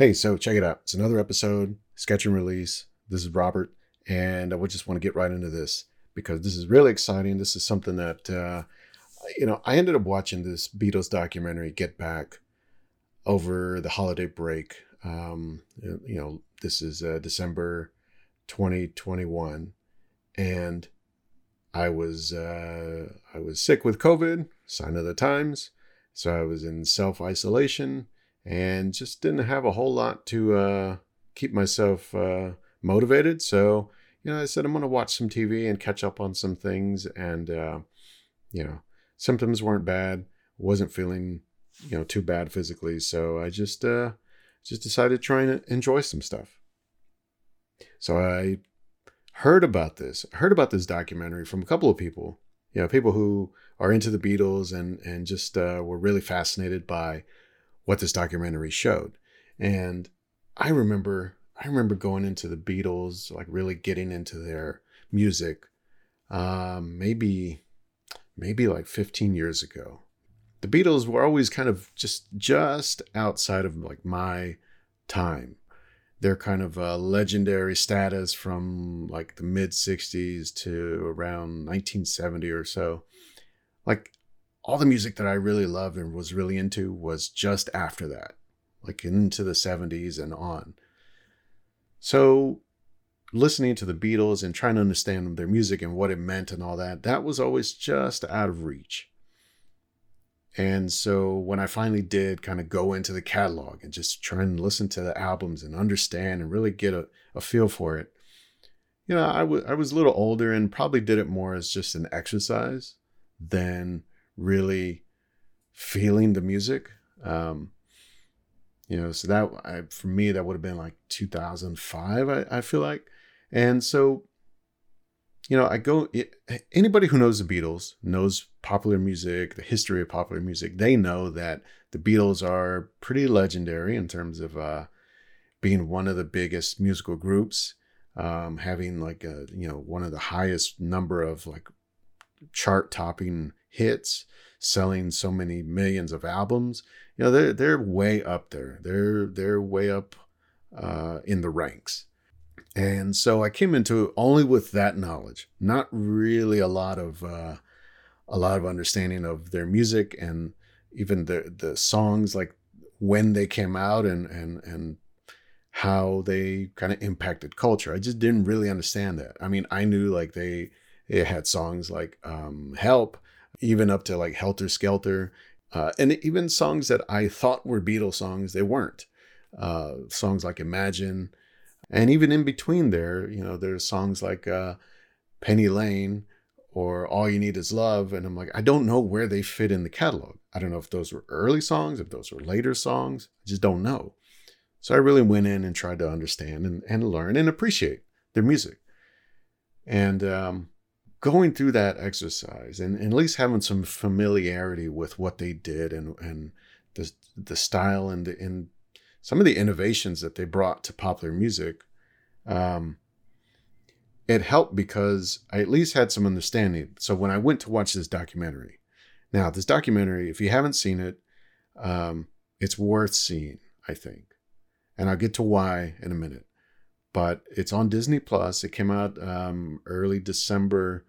Hey, so check it out. It's another episode, sketch and release. This is Robert, and I would just want to get right into this because this is really exciting. This is something that, uh, you know, I ended up watching this Beatles documentary, Get Back, over the holiday break. Um, you know, this is uh, December 2021, and I was uh, I was sick with COVID, sign of the times. So I was in self isolation and just didn't have a whole lot to uh, keep myself uh, motivated. So, you know, I said I'm going to watch some TV and catch up on some things. And, uh, you know, symptoms weren't bad. Wasn't feeling, you know, too bad physically. So I just, uh, just decided to try and enjoy some stuff. So I heard about this, heard about this documentary from a couple of people. You know, people who are into the Beatles and and just uh, were really fascinated by what this documentary showed. And I remember I remember going into the Beatles, like really getting into their music, um, maybe maybe like 15 years ago. The Beatles were always kind of just just outside of like my time. Their kind of uh, legendary status from like the mid 60s to around 1970 or so. Like all the music that I really loved and was really into was just after that, like into the 70s and on. So, listening to the Beatles and trying to understand their music and what it meant and all that, that was always just out of reach. And so, when I finally did kind of go into the catalog and just try and listen to the albums and understand and really get a, a feel for it, you know, I, w- I was a little older and probably did it more as just an exercise than really feeling the music. Um, you know, so that I, for me that would have been like 2005. I, I feel like, and so you know, I go. Anybody who knows the Beatles knows popular music, the history of popular music. They know that the Beatles are pretty legendary in terms of uh, being one of the biggest musical groups, um, having like a you know one of the highest number of like chart topping hits, selling so many millions of albums. You know, they're they're way up there. They're they're way up uh, in the ranks. And so I came into it only with that knowledge, not really a lot of uh, a lot of understanding of their music and even the the songs like when they came out and and and how they kind of impacted culture. I just didn't really understand that. I mean, I knew like they it had songs like um, "Help," even up to like Helter Skelter, uh, and even songs that I thought were Beatles songs, they weren't. Uh, songs like Imagine, and even in between there, you know, there's songs like uh, Penny Lane or All You Need Is Love, and I'm like, I don't know where they fit in the catalog. I don't know if those were early songs, if those were later songs. I just don't know. So I really went in and tried to understand and, and learn and appreciate their music. And um, going through that exercise and, and, at least having some familiarity with what they did and and the the style and the and some of the innovations that they brought to popular music, um, it helped because I at least had some understanding. So when I went to watch this documentary, now this documentary, if you haven't seen it, um, it's worth seeing, I think, and I'll get to why in a minute. But it's on Disney Plus. It came out um, early December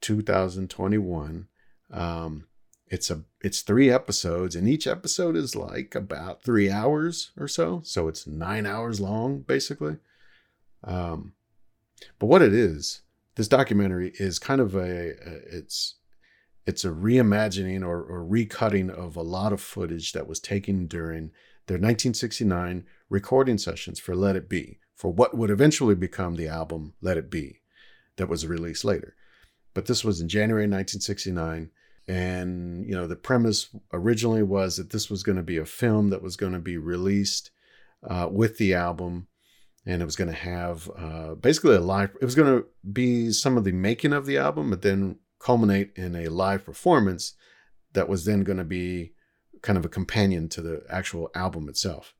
2021. Um, it's a it's three episodes, and each episode is like about three hours or so. So it's nine hours long, basically. Um, but what it is, this documentary is kind of a, a it's it's a reimagining or, or recutting of a lot of footage that was taken during their 1969 recording sessions for Let It Be, for what would eventually become the album Let It Be, that was released later but this was in January 1969. And, you know, the premise originally was that this was going to be a film that was going to be released uh, with the album. And it was going to have uh, basically a live, it was going to be some of the making of the album, but then culminate in a live performance that was then going to be kind of a companion to the actual album itself.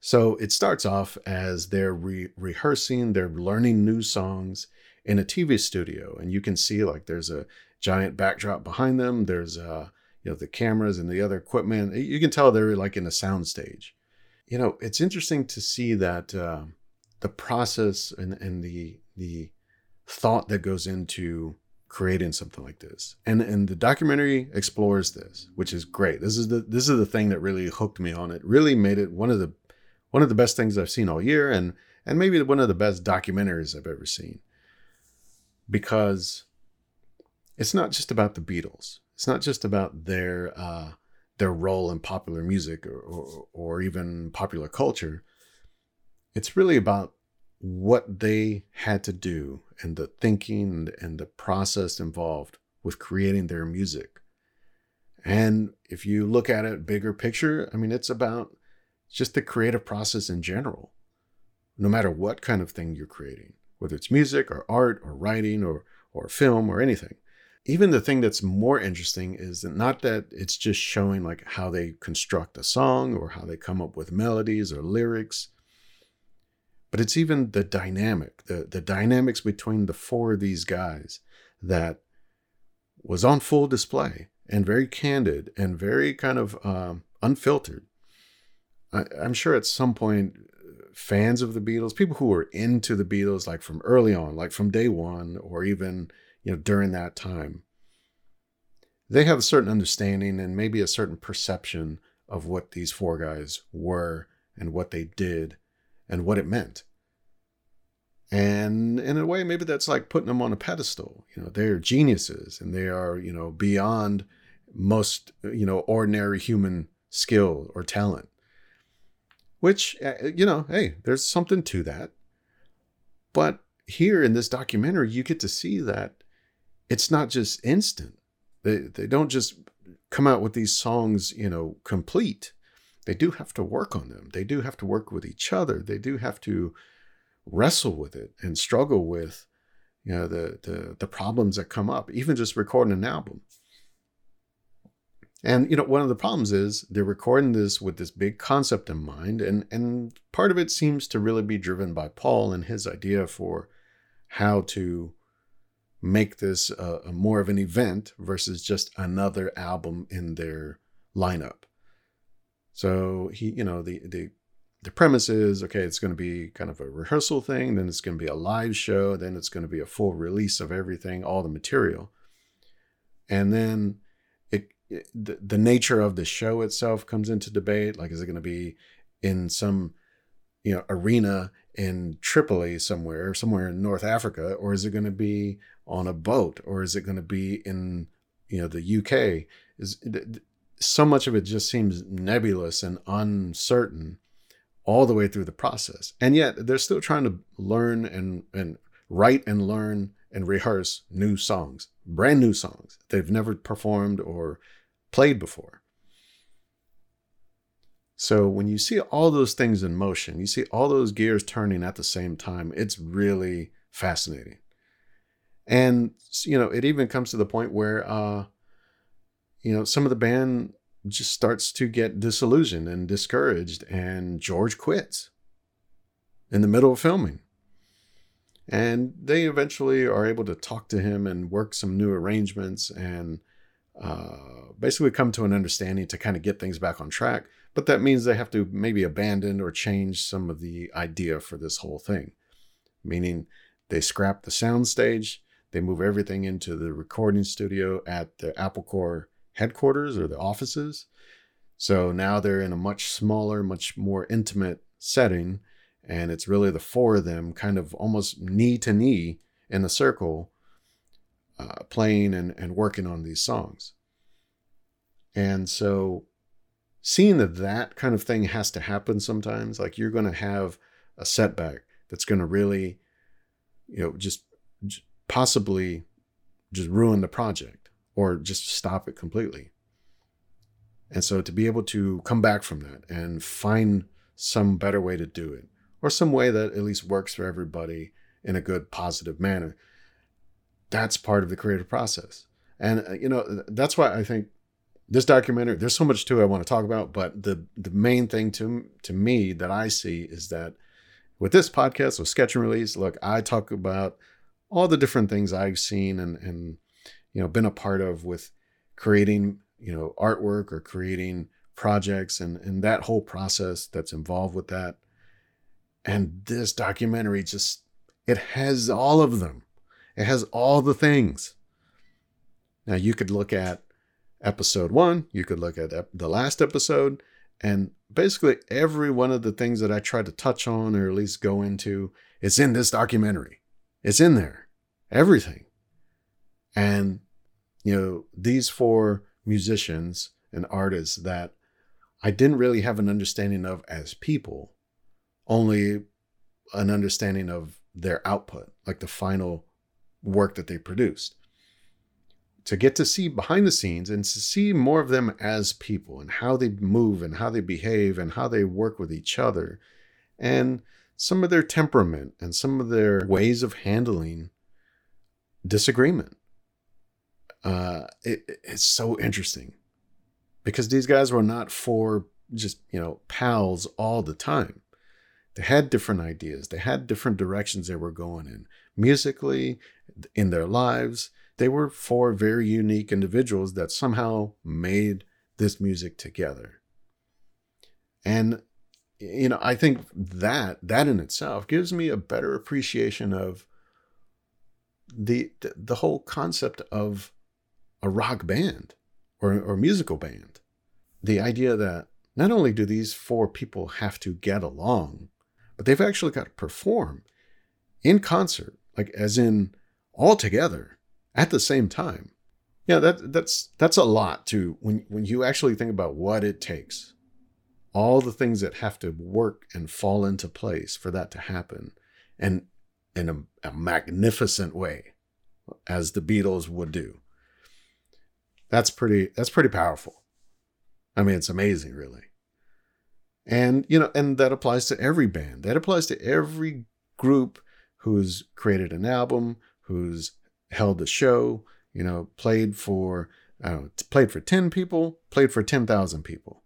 So it starts off as they're re- rehearsing, they're learning new songs, in a TV studio, and you can see like there's a giant backdrop behind them. There's a you know the cameras and the other equipment. You can tell they're like in a sound stage. You know, it's interesting to see that uh, the process and, and the the thought that goes into creating something like this. And and the documentary explores this, which is great. This is the this is the thing that really hooked me on it. Really made it one of the one of the best things I've seen all year and and maybe one of the best documentaries I've ever seen. Because it's not just about the Beatles. It's not just about their uh, their role in popular music or, or, or even popular culture. It's really about what they had to do and the thinking and, and the process involved with creating their music. And if you look at it bigger picture, I mean, it's about just the creative process in general, no matter what kind of thing you're creating, whether it's music or art or writing or, or film or anything. Even the thing that's more interesting is that not that it's just showing like how they construct a song or how they come up with melodies or lyrics, but it's even the dynamic, the, the dynamics between the four of these guys that was on full display and very candid and very kind of um, unfiltered. I, I'm sure at some point, fans of the Beatles, people who were into the Beatles, like from early on, like from day one, or even you know during that time, they have a certain understanding and maybe a certain perception of what these four guys were and what they did and what it meant. And in a way, maybe that's like putting them on a pedestal. You know, they're geniuses and they are, you know, beyond most, you know, ordinary human skill or talent. Which, uh, you know, hey, there's something to that. But here in this documentary, you get to see that it's not just instant. They, they don't just come out with these songs, you know, complete they do have to work on them. They do have to work with each other. They do have to wrestle with it and struggle with you know the the, the problems that come up, even just recording an album. And you know, one of the problems is they're recording this with this big concept in mind, and and part of it seems to really be driven by Paul and his idea for how to make this a more of an event versus just another album in their lineup. So he, you know, the the the premise is okay, it's going to be kind of a rehearsal thing, then it's going to be a live show, then it's going to be a full release of everything, all the material. And then Eh, the, the nature of the show itself comes into debate. Like, is it going to be in some you know arena in Tripoli somewhere, somewhere in North Africa, or is it going to be on a boat, or is it going to be in you know the UK? Is so much of it just seems nebulous and uncertain all the way through the process. And yet they're still trying to learn and, and write and learn and rehearse new songs, brand new songs they've never performed or played before. So when you see all those things in motion, you see all those gears turning at the same time, it's really fascinating. And you know, it even comes to the point where uh you know, some of the band just starts to get disillusioned and discouraged, and George quits in the middle of filming. And they eventually are able to talk to him and work some new arrangements and uh, basically come to an understanding to kind of get things back on track. But that means they have to maybe abandon or change some of the idea for this whole thing, meaning they scrap the soundstage, they move everything into the recording studio at the Apple Corps headquarters or the offices. So now they're in a much smaller, much more intimate setting. And it's really the four of them kind of almost knee to knee in a circle, uh, playing and, and working on these songs. And so seeing that that kind of thing has to happen sometimes, like you're going to have a setback that's going to really, you know, just, just possibly just ruin the project or just stop it completely. And so to be able to come back from that and find some better way to do it, or some way that at least works for everybody in a good, positive manner, that's part of the creative process. And, uh, you know, that's why I think this documentary, there's so much to it I want to talk about, but the, the main thing to, to me that I see is that with this podcast, with Sketch and Release, look, I talk about all the different things I've seen and, and you know been a part of with creating you know, artwork or creating projects and, and that whole process that's involved with that. And this documentary just, it has all of them. It has all the things. Now you could look at episode one, you could look at the last episode, and basically every one of the things that I try to touch on or at least go into, it's in this documentary. It's in there. Everything. And, you know, these four musicians and artists that I didn't really have an understanding of as people, only an understanding of their output, like the final work that they produced to get to see behind the scenes and to see more of them as people and how they move and how they behave and how they work with each other and some of their temperament and some of their ways of handling disagreement. Uh, it, it's so interesting because these guys were not for just, you know, pals all the time. They had different ideas, they had different directions they were going in musically, in their lives they were four very unique individuals that somehow made this music together. And you know, I think that that in itself gives me a better appreciation of the the whole concept of a rock band or, or musical band. The idea that not only do these four people have to get along, but they've actually got to perform in concert, like as in all together at the same time. Yeah, that that's that's a lot to when when you actually think about what it takes. All the things that have to work and fall into place for that to happen and in a, a magnificent way as the Beatles would do. That's pretty that's pretty powerful. I mean, it's amazing really. And you know, and that applies to every band. That applies to every group who's created an album, who's held a show, you know, played for I don't know, played for 10 people, played for 10,000 people.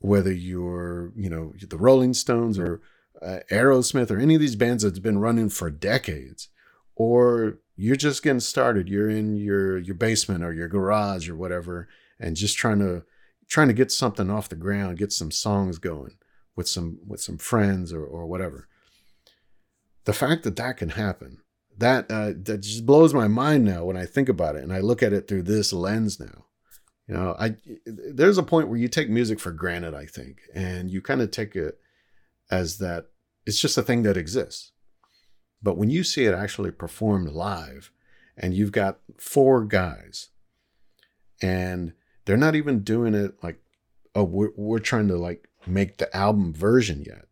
Whether you're, you know, the Rolling Stones or uh, Aerosmith or any of these bands that's been running for decades, or you're just getting started, you're in your your basement or your garage or whatever, and just trying to trying to get something off the ground, get some songs going with some with some friends or or whatever. The fact that that can happen that uh, that just blows my mind now when I think about it and I look at it through this lens now. You know, I there's a point where you take music for granted, I think, and you kind of take it as that it's just a thing that exists. But when you see it actually performed live, and you've got four guys, and they're not even doing it like, oh, we're, we're trying to like make the album version yet.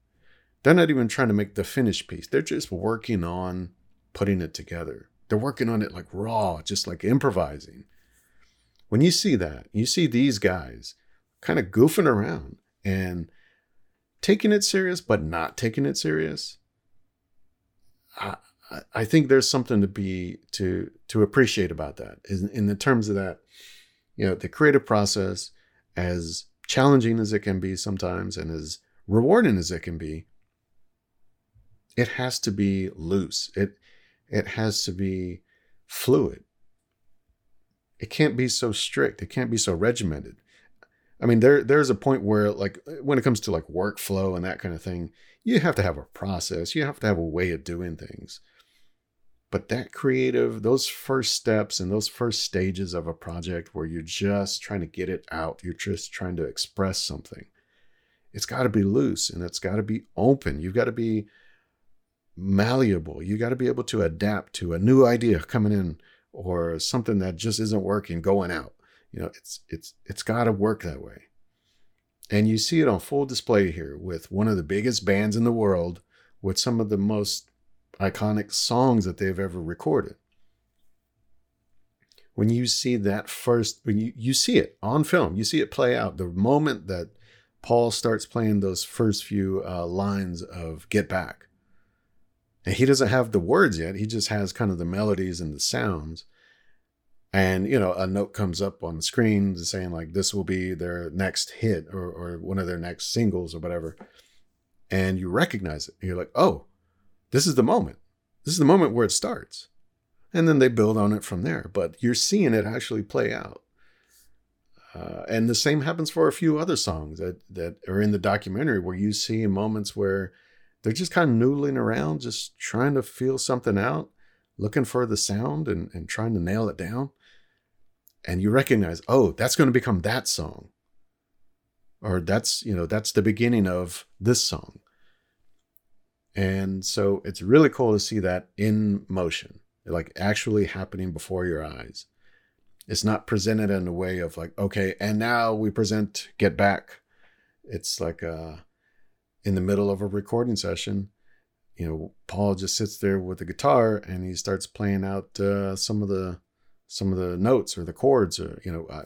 They're not even trying to make the finished piece. They're just working on putting it together. They're working on it like raw, just like improvising. When you see that, you see these guys kind of goofing around and taking it serious, but not taking it serious. I, I think there's something to be to to appreciate about that in, in the terms of that, you know, the creative process, as challenging as it can be sometimes and as rewarding as it can be, it has to be loose. It it has to be fluid. It can't be so strict. It can't be so regimented. I mean, there there's a point where like when it comes to like workflow and that kind of thing, you have to have a process. You have to have a way of doing things. But that creative, those first steps and those first stages of a project where you're just trying to get it out, you're just trying to express something. It's got to be loose and it's got to be open. You've got to be malleable. You got to be able to adapt to a new idea coming in or something that just isn't working going out. You know, it's it's it's got to work that way. And you see it on full display here with one of the biggest bands in the world with some of the most iconic songs that they've ever recorded. When you see that first, when you, you see it on film, you see it play out. The moment that Paul starts playing those first few uh, lines of Get Back, and he doesn't have the words yet. He just has kind of the melodies and the sounds. And, you know, a note comes up on the screen saying, like, this will be their next hit or, or one of their next singles or whatever. And you recognize it. And You're like, oh, this is the moment. This is the moment where it starts. And then they build on it from there. But you're seeing it actually play out. Uh, and the same happens for a few other songs that, that are in the documentary where you see moments where they're just kind of noodling around, just trying to feel something out, looking for the sound and, and trying to nail it down. And you recognize, oh, that's going to become that song. Or that's, you know, that's the beginning of this song. And so it's really cool to see that in motion, like actually happening before your eyes. It's not presented in a way of like, okay, and now we present Get Back. It's like uh, in the middle of a recording session, you know, Paul just sits there with the guitar and he starts playing out uh, some of the some of the notes or the chords or you know, I,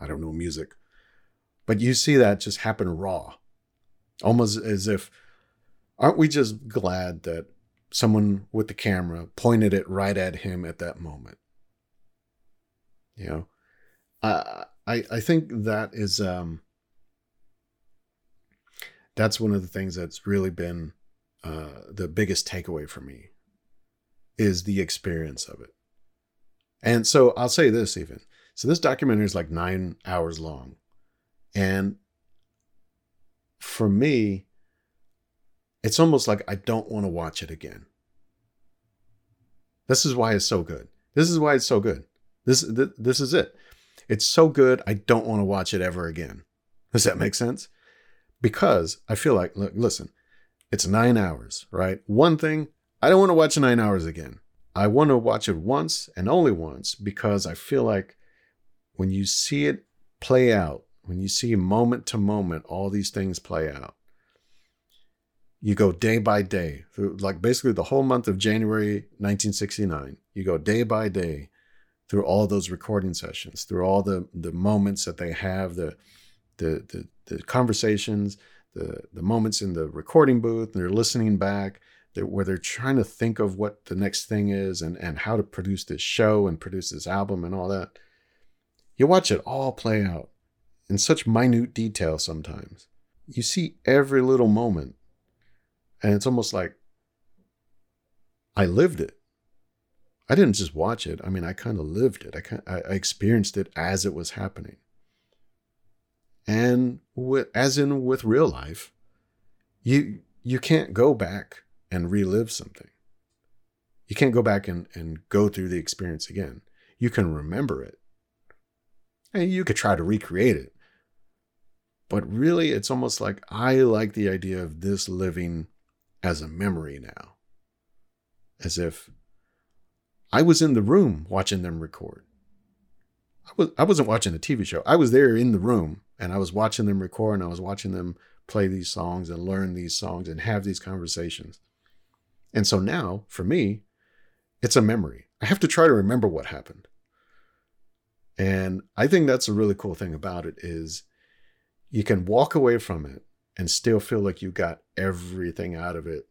I don't know music, but you see that just happen raw, almost as if, aren't we just glad that someone with the camera pointed it right at him at that moment? You know, I I I think that is um that's one of the things that's really been uh, the biggest takeaway for me is the experience of it. And so I'll say this even. So this documentary is like nine hours long. And for me, it's almost like I don't want to watch it again. This is why it's so good. This is why it's so good. This this is it. It's so good. I don't want to watch it ever again. Does that make sense? Because I feel like, look, listen, it's nine hours, right? One thing, I don't want to watch nine hours again. I want to watch it once and only once because I feel like when you see it play out, when you see moment to moment all these things play out, you go day by day through like basically the whole month of January 1969. You go day by day through all those recording sessions, through all the the moments that they have, the the the, the conversations, the the moments in the recording booth, and they're listening back, where they're trying to think of what the next thing is and and how to produce this show and produce this album and all that. You watch it all play out in such minute detail sometimes. You see every little moment, and it's almost like I lived it. I didn't just watch it. I mean, I kind of lived it. I, I experienced it as it was happening. And with, as in with real life, you you can't go back and relive something. You can't go back and, and go through the experience again. You can remember it. And you could try to recreate it. But really, it's almost like I like the idea of this living as a memory now. As if I was in the room watching them record. I was I wasn't watching a TV show. I was there in the room and I was watching them record and I was watching them play these songs and learn these songs and have these conversations. And so now, for me, it's a memory. I have to try to remember what happened. And I think that's a really cool thing about it is you can walk away from it and still feel like you got everything out of it.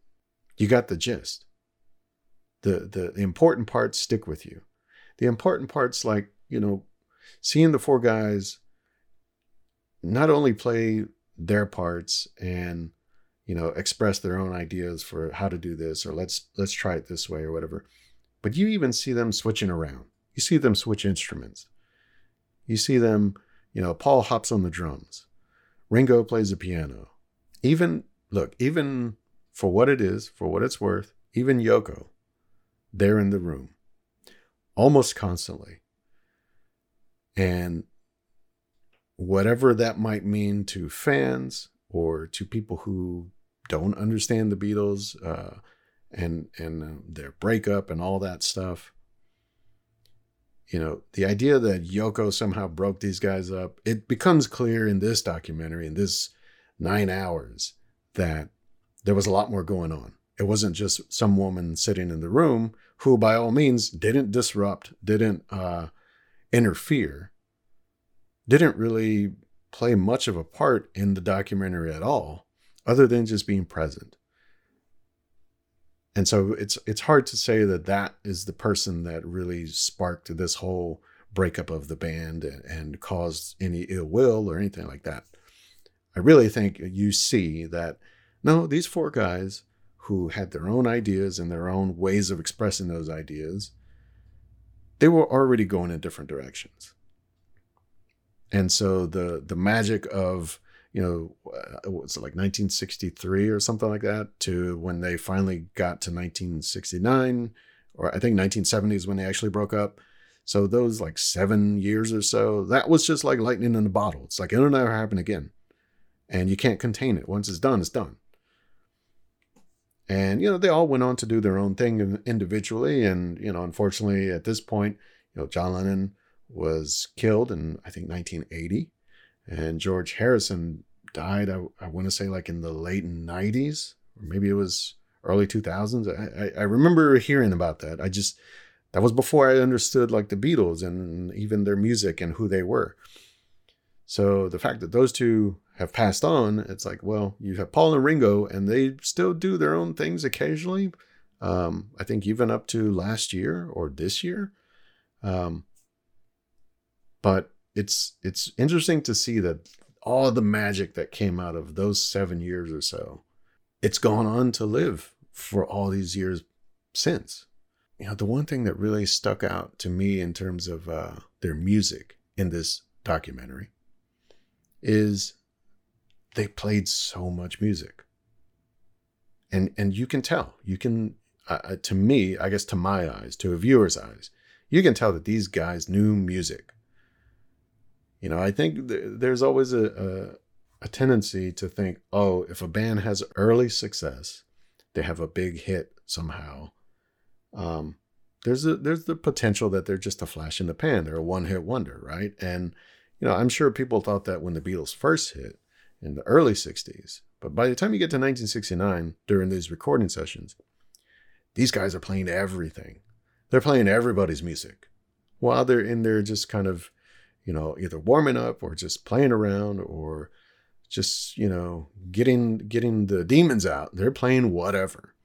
You got the gist the, the the important parts stick with you. The important parts, like you know, seeing the four guys not only play their parts and you know express their own ideas for how to do this or let's let's try it this way or whatever but you even see them switching around. You see them switch instruments. You see them you know paul hops on the drums. Ringo plays the piano. Even look even for what it is for what it's worth even yoko there in the room almost constantly. And whatever that might mean to fans or to people who don't understand the Beatles uh, and and uh, their breakup and all that stuff. You know, the idea that Yoko somehow broke these guys up, it becomes clear in this documentary, in this nine hours, that there was a lot more going on. It wasn't just some woman sitting in the room who, by all means, didn't disrupt, didn't uh, interfere, didn't really play much of a part in the documentary at all, other than just being present. And so it's it's hard to say that that is the person that really sparked this whole breakup of the band and, and caused any ill will or anything like that. I really think you see that no, these four guys who had their own ideas and their own ways of expressing those ideas, they were already going in different directions. And so the the magic of you know uh, was it like 1963 or something like that to when they finally got to 1969 or I think 1970 is when they actually broke up. So those like seven years or so, that was just like lightning in a bottle. It's like it'll never happen again, and you can't contain it. Once it's done, it's done. And you know they all went on to do their own thing individually, and you know unfortunately at this point, you know John Lennon was killed in I think 1980, and George Harrison died. I, I want to say like in the late 90s, or maybe it was early 2000s. I, I, I remember hearing about that. I just that was before I understood like the Beatles and even their music and who they were. So the fact that those two have passed on, it's like, well, you have Paul and Ringo, and they still do their own things occasionally. Um, I think even up to last year or this year. Um, but it's it's interesting to see that all the magic that came out of those seven years or so, it's gone on to live for all these years since you know, the one thing that really stuck out to me in terms of uh, their music in this documentary is they played so much music, and and you can tell, you can, uh, uh to me, I guess, to my eyes, to a viewer's eyes, you can tell that these guys knew music. You know, I think th- there's always a, a a tendency to think, oh, if a band has early success, they have a big hit somehow um, there's a there's the potential that they're just a flash in the pan. They're a one hit wonder, right? And you know, I'm sure people thought that when the Beatles first hit in the early '60s, but by the time you get to 1969, during these recording sessions, these guys are playing everything. They're playing everybody's music while they're in there just kind of, you know, either warming up or just playing around or just you know getting getting the demons out. They're playing whatever.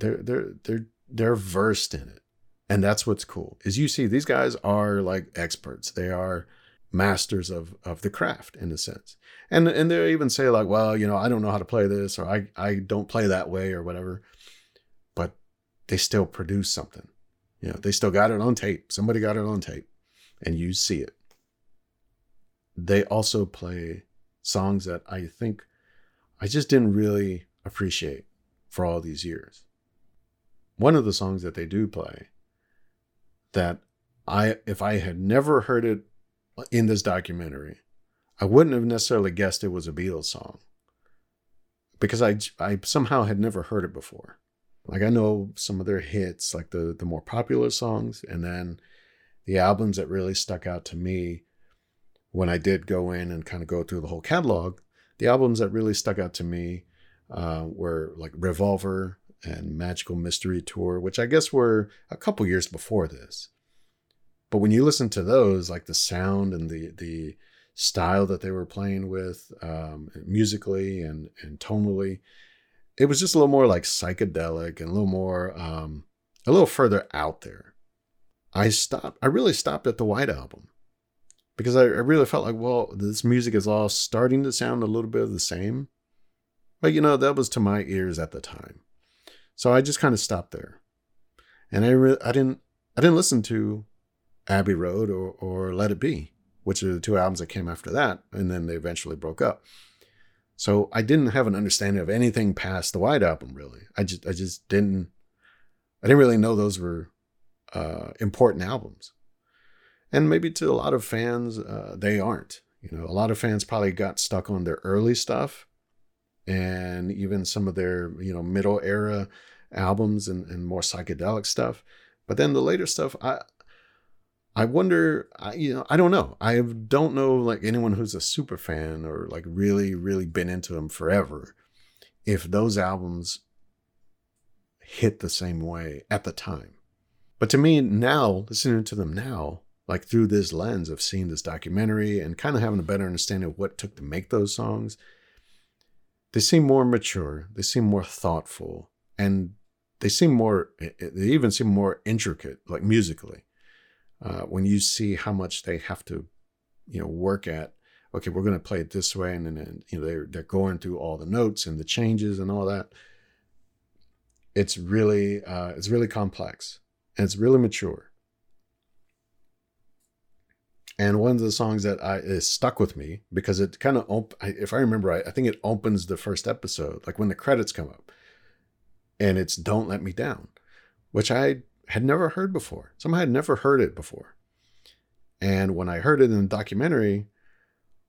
They're they're they're they're versed in it. And that's what's cool. Is you see these guys are like experts. They are masters of of the craft in a sense. And and they even say like, well, you know, I don't know how to play this or I I don't play that way or whatever. But they still produce something. You know, they still got it on tape. Somebody got it on tape and you see it. They also play songs that I think I just didn't really appreciate for all these years one of the songs that they do play that I if I had never heard it in this documentary, I wouldn't have necessarily guessed it was a Beatles song because I I somehow had never heard it before. Like I know some of their hits, like the the more popular songs, and then the albums that really stuck out to me when I did go in and kind of go through the whole catalog. The albums that really stuck out to me uh, were like Revolver, and Magical Mystery Tour, which I guess were a couple years before this. But when you listen to those, like the sound and the the style that they were playing with um, musically and and tonally, it was just a little more like psychedelic and a little more um, a little further out there. I stopped. I really stopped at the White Album because I, I really felt like, well, this music is all starting to sound a little bit of the same. But you know, that was to my ears at the time. So I just kind of stopped there, and I re- I didn't I didn't listen to Abbey Road or or Let It Be, which are the two albums that came after that, and then they eventually broke up. So I didn't have an understanding of anything past the White Album. Really, I just I just didn't I didn't really know those were uh, important albums, and maybe to a lot of fans uh, they aren't. You know, a lot of fans probably got stuck on their early stuff and even some of their you know middle era albums and, and more psychedelic stuff but then the later stuff i i wonder I, you know i don't know i don't know like anyone who's a super fan or like really really been into them forever if those albums hit the same way at the time but to me now listening to them now like through this lens of seeing this documentary and kind of having a better understanding of what it took to make those songs they seem more mature, they seem more thoughtful, and they seem more, eh, eh, they even seem more intricate, like musically. Uh, when you see how much they have to, you know, work at, okay, we're going to play it this way, and then you know they're they're going through all the notes and the changes and all that. It's really uh, it's really complex and it's really mature. And one of the songs that I is stuck with me because it kind of, op- if I remember right, I think it opens the first episode, like when the credits come up, and it's "Don't Let Me Down," which I had never heard before. Somehow I had never heard it before. And when I heard it in the documentary,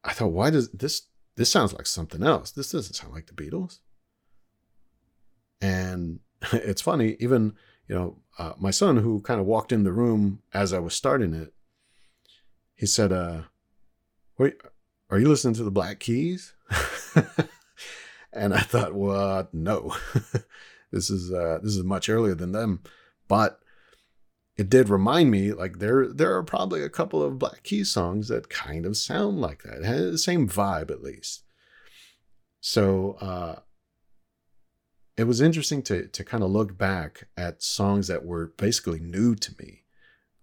I thought, why does this this sounds like something else? This doesn't sound like the Beatles. And it's funny, even you know, uh, my son who kind of walked in the room as I was starting it, he said, uh, "Wait, are you listening to the Black Keys?" and I thought, well, no, this is uh, this is much earlier than them, but it did remind me like there there are probably a couple of Black Keys songs that kind of sound like that. It has the same vibe at least. So uh, it was interesting to to kind of look back at songs that were basically new to me,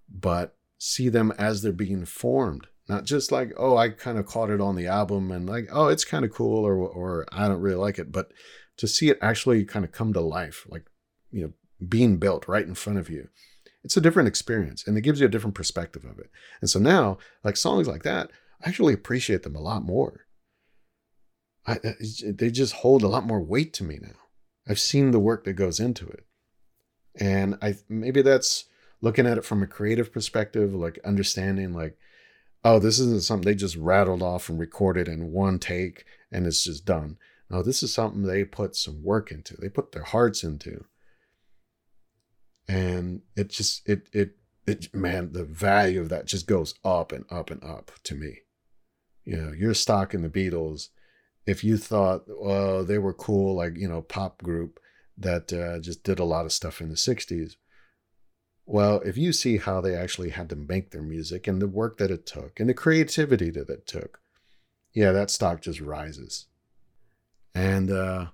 but see them as they're being formed. Not just like, oh, I kind of caught it on the album and like, oh, it's kind of cool or or I don't really like it, but to see it actually kind of come to life, like, you know, being built right in front of you it's a different experience and it gives you a different perspective of it. And so now, like songs like that, I actually appreciate them a lot more. I, uh, they just hold a lot more weight to me now. I've seen the work that goes into it. And I maybe that's looking at it from a creative perspective, like understanding like, oh, this isn't something they just rattled off and recorded in one take and it's just done. No, this is something they put some work into. They put their hearts into and it just it it it man the value of that just goes up and up and up to me. You know your stock in the beatles. If you thought well they were cool like you know pop group that uh, just did a lot of stuff in the 60s well if you see how they actually had to make their music and the work that it took and the creativity that it took yeah that stock just rises. And uh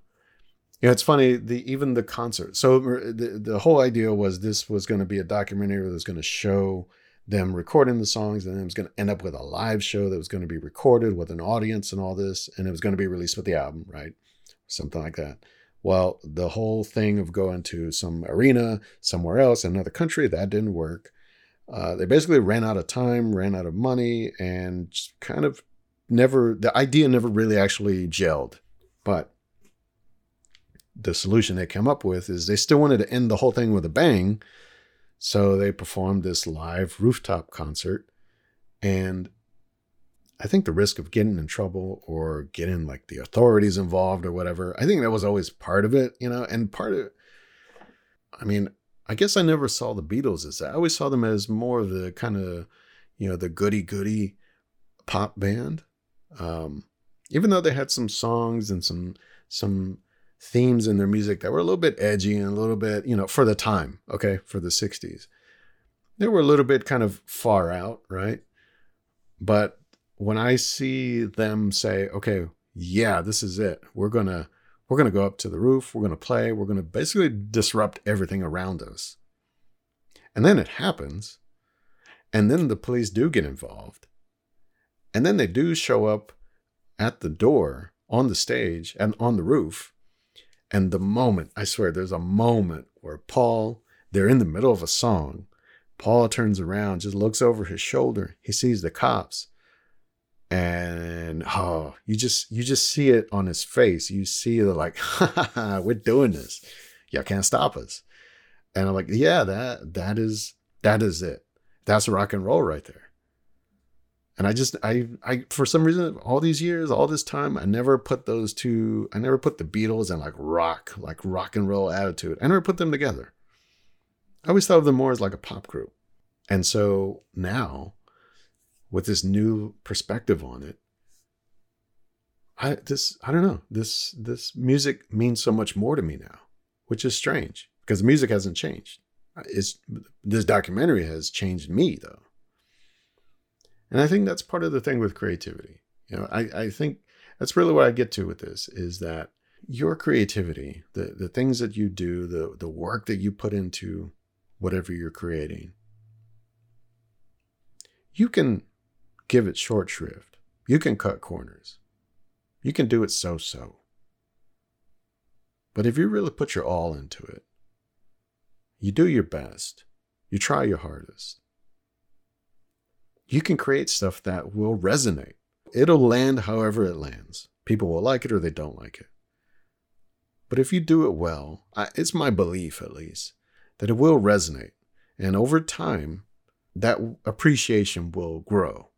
yeah, it's funny. The even the concert. So the the whole idea was this was going to be a documentary that was going to show them recording the songs, and it was going to end up with a live show that was going to be recorded with an audience and all this, and it was going to be released with the album, right? Something like that. Well, the whole thing of going to some arena somewhere else, in another country, that didn't work. Uh, they basically ran out of time, ran out of money, and kind of never. The idea never really actually gelled, but the solution they came up with is they still wanted to end the whole thing with a bang. So they performed this live rooftop concert. And I think the risk of getting in trouble or getting like the authorities involved or whatever, I think that was always part of it, you know, and part of I mean, I guess I never saw the Beatles as that. I always saw them as more of the kind of, you know, the goody goody pop band. Um, even though they had some songs and some some themes in their music that were a little bit edgy and a little bit, you know, for the time, okay, for the 60s. They were a little bit kind of far out, right? But when I see them say, okay, yeah, this is it. We're going to we're going to go up to the roof, we're going to play, we're going to basically disrupt everything around us. And then it happens. And then the police do get involved. And then they do show up at the door on the stage and on the roof and the moment, I swear, there's a moment where Paul, they're in the middle of a song. Paul turns around, just looks over his shoulder. He sees the cops. And oh, you just you just see it on his face. You see the like, we're doing this. Y'all can't stop us. And I'm like, yeah, that that is that is it. That's rock and roll right there. And I just I I for some reason all these years, all this time, I never put those two, I never put the Beatles and like rock, like rock and roll attitude. I never put them together. I always thought of them more as like a pop group. And so now, with this new perspective on it, I this I don't know this this music means so much more to me now, which is strange because the music hasn't changed. It's this documentary has changed me though. And I think that's part of the thing with creativity. You know, I, I think that's really what I get to with this is that your creativity, the, the things that you do, the, the work that you put into whatever you're creating, you can give it short shrift. You can cut corners. You can do it so so. But if you really put your all into it, you do your best, you try your hardest, you can create stuff that will resonate. It'll land however it lands. People will like it or they don't like it. But if you do it well, it's my belief at least that it will resonate. And over time, that appreciation will grow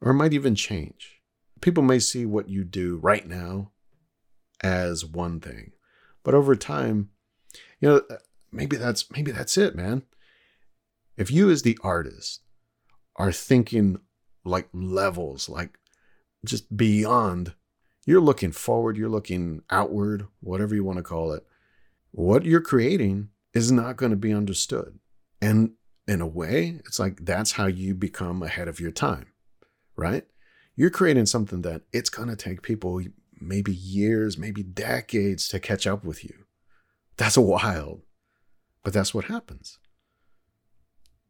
or it might even change. People may see what you do right now as one thing, but over time, you know, maybe that's maybe that's it, man. If you as the artist are thinking like levels, like just beyond, you're looking forward, you're looking outward, whatever you want to call it. What you're creating is not going to be understood. And in a way, it's like that's how you become ahead of your time, right? You're creating something that it's going to take people maybe years, maybe decades to catch up with you. That's wild. But that's what happens.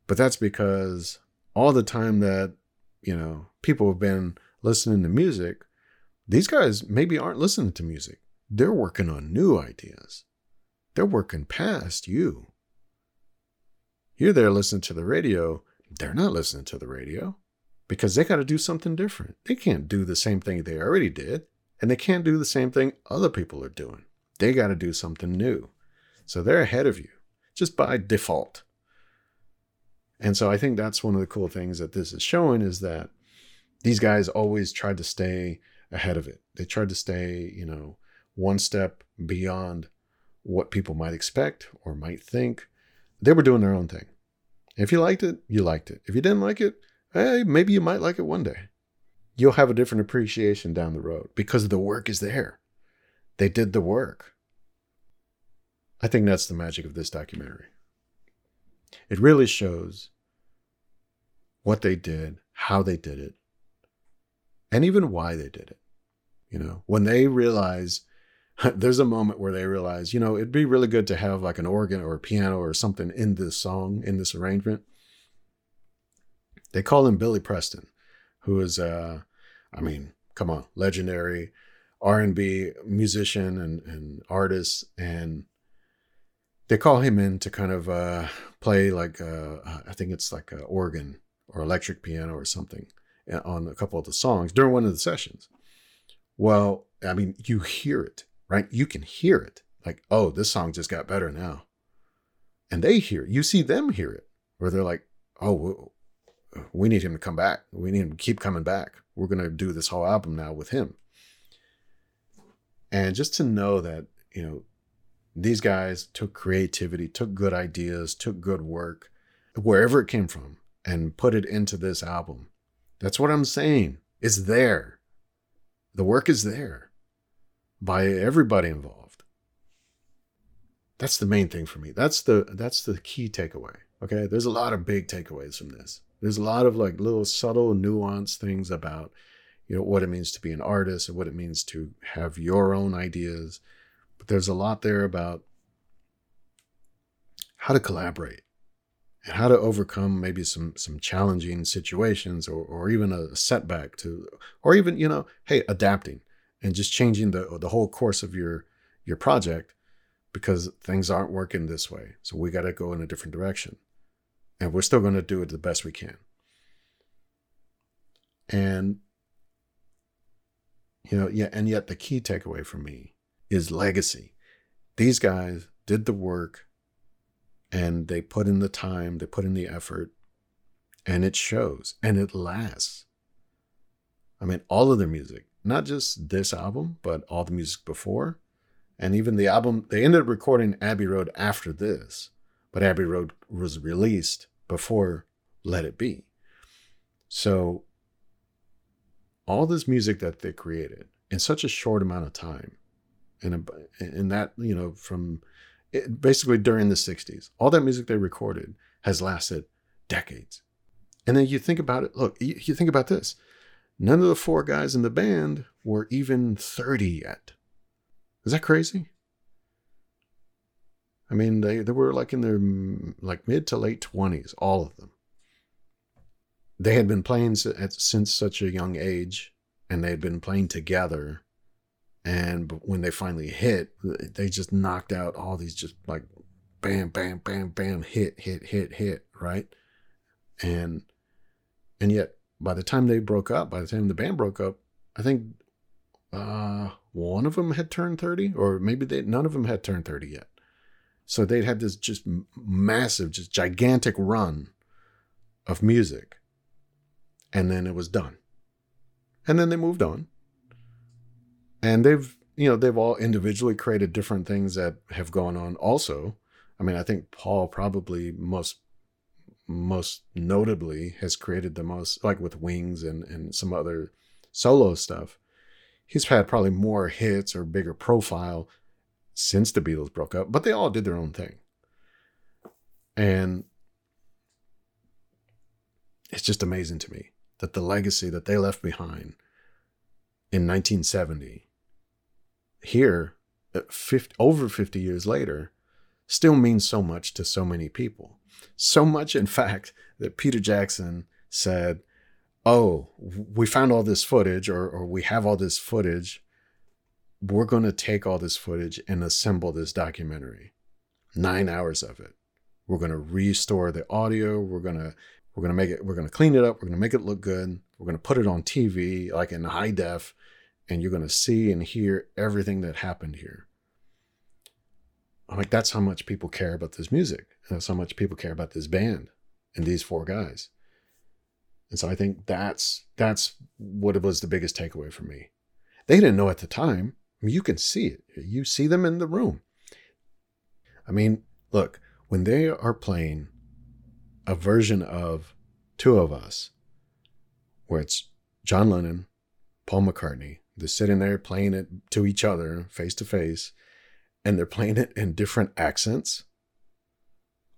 But that's because all the time that, you know, people have been listening to music, these guys maybe aren't listening to music. They're working on new ideas. They're working past you. You're there listening to the radio. They're not listening to the radio because they got to do something different. They can't do the same thing they already did, and they can't do the same thing other people are doing. They got to do something new. So they're ahead of you just by default. And so I think that's one of the cool things that this is showing is that these guys always tried to stay ahead of it. They tried to stay, you know, one step beyond what people might expect or might think. They were doing their own thing. If you liked it, you liked it. If you didn't like it, hey, maybe you might like it one day. You'll have a different appreciation down the road because the work is there. They did the work. I think that's the magic of this documentary. It really shows what they did, how they did it, and even why they did it. You know, when they realize there's a moment where they realize, you know, it'd be really good to have like an organ or a piano or something in this song, in this arrangement. They call him Billy Preston, who is, uh, I mean, come on, legendary R&B musician and, and artist. And they call him in to kind of uh, play like, uh, I think it's like an organ or electric piano or something uh, on a couple of the songs during one of the sessions. Well, I mean, you hear it, right? You can hear it. Like, oh, this song just got better now. And they hear it. You see them hear it, where they're like, oh, we need him to come back. We need him to keep coming back. We're going to do this whole album now with him. And just to know that, you know, these guys took creativity, took good ideas, took good work, wherever it came from, and put it into this album. That's what I'm saying. It's there. The work is there by everybody involved. That's the main thing for me. That's the that's the key takeaway. Okay? There's a lot of big takeaways from this. There's a lot of like little subtle nuanced things about you know what it means to be an artist and what it means to have your own ideas. But there's a lot there about how to collaborate and how to overcome maybe some some challenging situations or or even a setback to or even you know hey adapting and just changing the the whole course of your your project because things aren't working this way so we got to go in a different direction and we're still going to do it the best we can. And you know, yeah, and yet the key takeaway for me is legacy. These guys did the work and they put in the time, they put in the effort, and it shows and it lasts. I mean, all of their music, not just this album, but all the music before, and even the album, they ended up recording Abbey Road after this but Abbey Road was released before Let It Be. So all this music that they created in such a short amount of time, and in that you know from it, basically during the 60s all that music they recorded has lasted decades and then you think about it look you, you think about this none of the four guys in the band were even 30 yet is that crazy I mean, they, they were like in their mm, like mid to late 20s, all of them. They had been playing since such a young age, and they had been playing together. And when they finally hit, they just knocked out all these just like bam, bam, bam, bam, hit, hit, hit, hit, right? And And yet, by the time they broke up, by the time the band broke up, I think uh, one of them had turned 30, or maybe they, none of them had turned 30 yet. So they'd had this just massive, just gigantic run of music. And then it was done. And then they moved on. And they've, you know, they've all individually created different things that have gone on also. I mean, I think Paul probably most most notably has created the most like with wings and and some other solo stuff he's had probably more hits or bigger profile since the beatles broke up but they all did their own thing and it's just amazing to me that the legacy that they left behind in 1970 here uh, 50, over 50 years later still means so much to so many people so much, in fact, that Peter Jackson said, Oh, we found all this footage, or, or we have all this footage. We're going to take all this footage and assemble this documentary. Nine hours of it. We're going to restore the audio. We're going to we're going to make it we're going to clean it up we're going to make it look good we're going to put it on tv like in high def and you're going to see and hear everything that happened here I'm like, that's how much people care about this music. That's how much people care about this band and these four guys. And so I think that's that's what was the biggest takeaway for me. They didn't know at the time. I mean, you can see it. You see them in the room. I mean, look, when they are playing a version of Two of Us, where it's John Lennon, Paul McCartney, they're sitting there playing it to each other face to face, and they're playing it in different accents.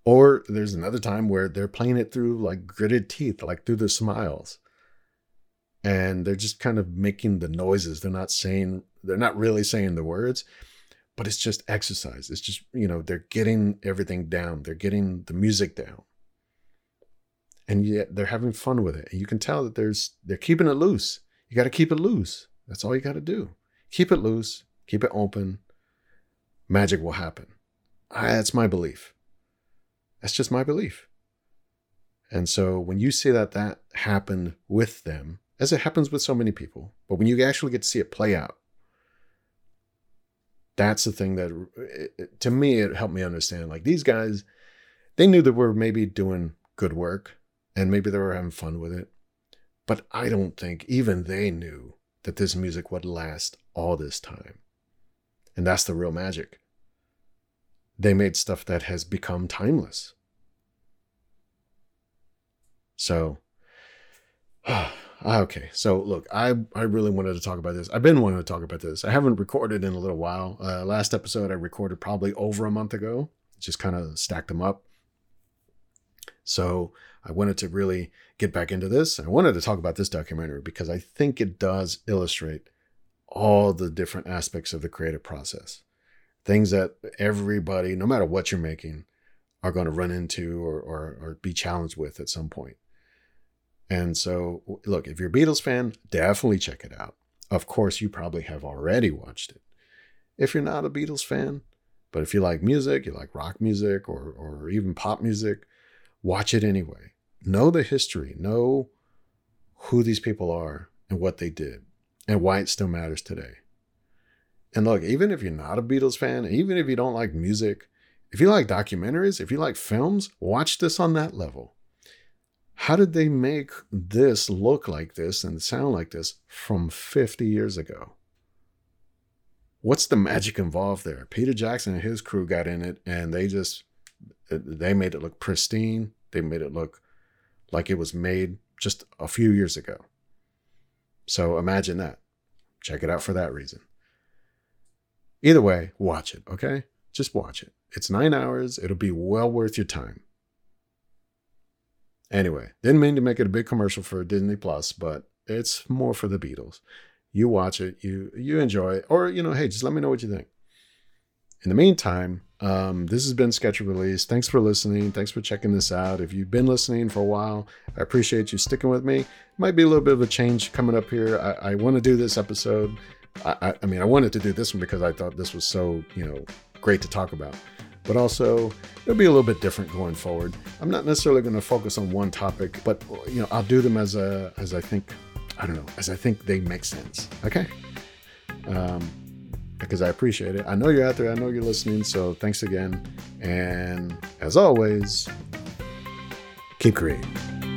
Or there's another time where they're playing it through like gritted teeth, like through the smiles. And they're just kind of making the noises. They're not saying, they're not really saying the words, but it's just exercise. It's just, you know, they're getting everything down, they're getting the music down. And yet they're having fun with it. And you can tell that there's, they're keeping it loose. You got to keep it loose. That's all you got to do. Keep it loose, keep it open, magic will happen. I, that's my belief. That's just my belief. And so when you see that that happened with them, as it happens with so many people, but when you actually get to see it play out, that's the thing that it, to me it helped me understand like these guys they knew that we're maybe doing good work and maybe they were having fun with it but i don't think even they knew that this music would last all this time and that's the real magic. They made stuff that has become timeless. So, okay. So, look, I, I really wanted to talk about this. I've been wanting to talk about this. I haven't recorded in a little while. Uh, last episode I recorded probably over a month ago, just kind of stacked them up. So, I wanted to really get back into this. I wanted to talk about this documentary because I think it does illustrate all the different aspects of the creative process. Things that everybody, no matter what you're making, are going to run into or, or, or be challenged with at some point. And so, look, if you're a Beatles fan, definitely check it out. Of course, you probably have already watched it. If you're not a Beatles fan, but if you like music, you like rock music or, or even pop music, watch it anyway. Know the history, know who these people are and what they did and why it still matters today. And look, even if you're not a Beatles fan, even if you don't like music, if you like documentaries, if you like films, watch this on that level. How did they make this look like this and sound like this from 50 years ago? What's the magic involved there? Peter Jackson and his crew got in it and they just they made it look pristine. They made it look like it was made just a few years ago. So imagine that. Check it out for that reason. Either way, watch it, okay? Just watch it. It's nine hours. It'll be well worth your time. Anyway, didn't mean to make it a big commercial for Disney Plus, but it's more for the Beatles. You watch it, you you enjoy it, or you know, hey, just let me know what you think. In the meantime, um, this has been Sketch Release. Thanks for listening. Thanks for checking this out. If you've been listening for a while, I appreciate you sticking with me. Might be a little bit of a change coming up here. I, I want to do this episode. I, I, I mean, I wanted to do this one because I thought this was so, you know, great to talk about. but also it'll be a little bit different going forward. I'm not necessarily going to focus on one topic, but you know, I'll do them as a as I think I don't know, as I think they make sense. Okay. Um, because I appreciate it. I know you're out there. I know you're listening. So thanks again. And as always, keep creating.